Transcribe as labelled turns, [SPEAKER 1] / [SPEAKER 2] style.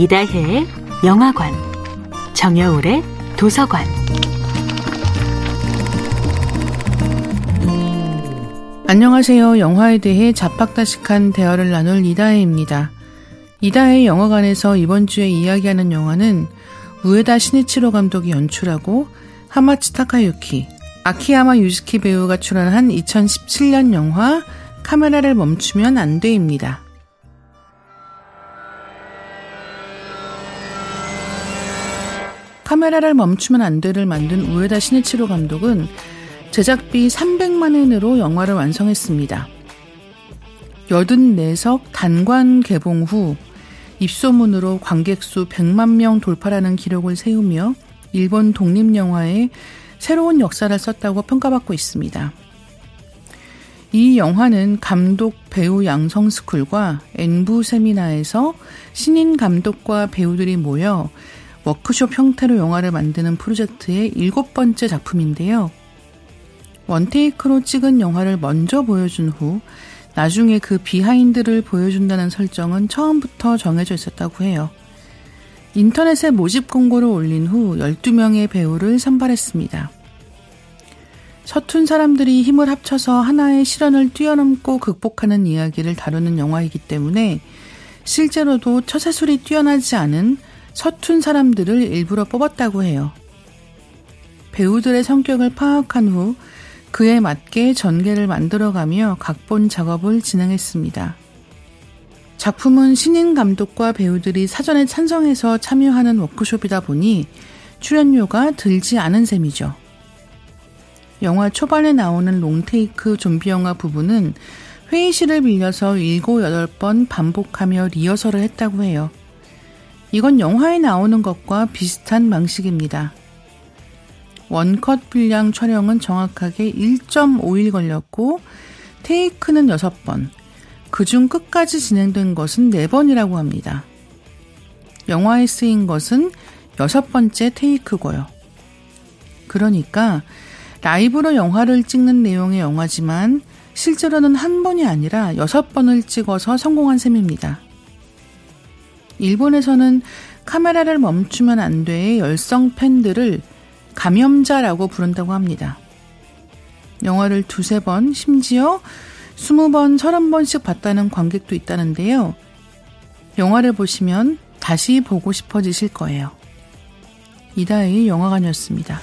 [SPEAKER 1] 이다혜의 영화관, 정여울의 도서관.
[SPEAKER 2] 안녕하세요. 영화에 대해 자팍다식한 대화를 나눌 이다혜입니다. 이다혜 영화관에서 이번 주에 이야기하는 영화는 우에다 시니치로 감독이 연출하고 하마츠 타카유키, 아키야마 유즈키 배우가 출연한 2017년 영화 카메라를 멈추면 안 돼입니다. 카메라를 멈추면 안 돼를 만든 우에다 시네치로 감독은 제작비 300만 엔으로 영화를 완성했습니다. 84석 단관 개봉 후 입소문으로 관객 수 100만 명 돌파라는 기록을 세우며 일본 독립영화의 새로운 역사를 썼다고 평가받고 있습니다. 이 영화는 감독 배우 양성 스쿨과 엔부 세미나에서 신인 감독과 배우들이 모여 워크숍 형태로 영화를 만드는 프로젝트의 일곱 번째 작품인데요. 원테이크로 찍은 영화를 먼저 보여준 후 나중에 그 비하인드를 보여준다는 설정은 처음부터 정해져 있었다고 해요. 인터넷에 모집 공고를 올린 후 12명의 배우를 선발했습니다. 서툰 사람들이 힘을 합쳐서 하나의 시련을 뛰어넘고 극복하는 이야기를 다루는 영화이기 때문에 실제로도 처세술이 뛰어나지 않은 서툰 사람들을 일부러 뽑았다고 해요. 배우들의 성격을 파악한 후 그에 맞게 전개를 만들어가며 각본 작업을 진행했습니다. 작품은 신인 감독과 배우들이 사전에 찬성해서 참여하는 워크숍이다 보니 출연료가 들지 않은 셈이죠. 영화 초반에 나오는 롱테이크 좀비 영화 부분은 회의실을 빌려서 7, 8번 반복하며 리허설을 했다고 해요. 이건 영화에 나오는 것과 비슷한 방식입니다. 원컷 분량 촬영은 정확하게 1.5일 걸렸고 테이크는 6번, 그중 끝까지 진행된 것은 4번이라고 합니다. 영화에 쓰인 것은 여섯 번째 테이크고요. 그러니까 라이브로 영화를 찍는 내용의 영화지만 실제로는 한 번이 아니라 여섯 번을 찍어서 성공한 셈입니다. 일본에서는 카메라를 멈추면 안 돼의 열성 팬들을 감염자라고 부른다고 합니다. 영화를 두세 번, 심지어 스무 번, 서른 번씩 봤다는 관객도 있다는데요. 영화를 보시면 다시 보고 싶어지실 거예요. 이다의 영화관이었습니다.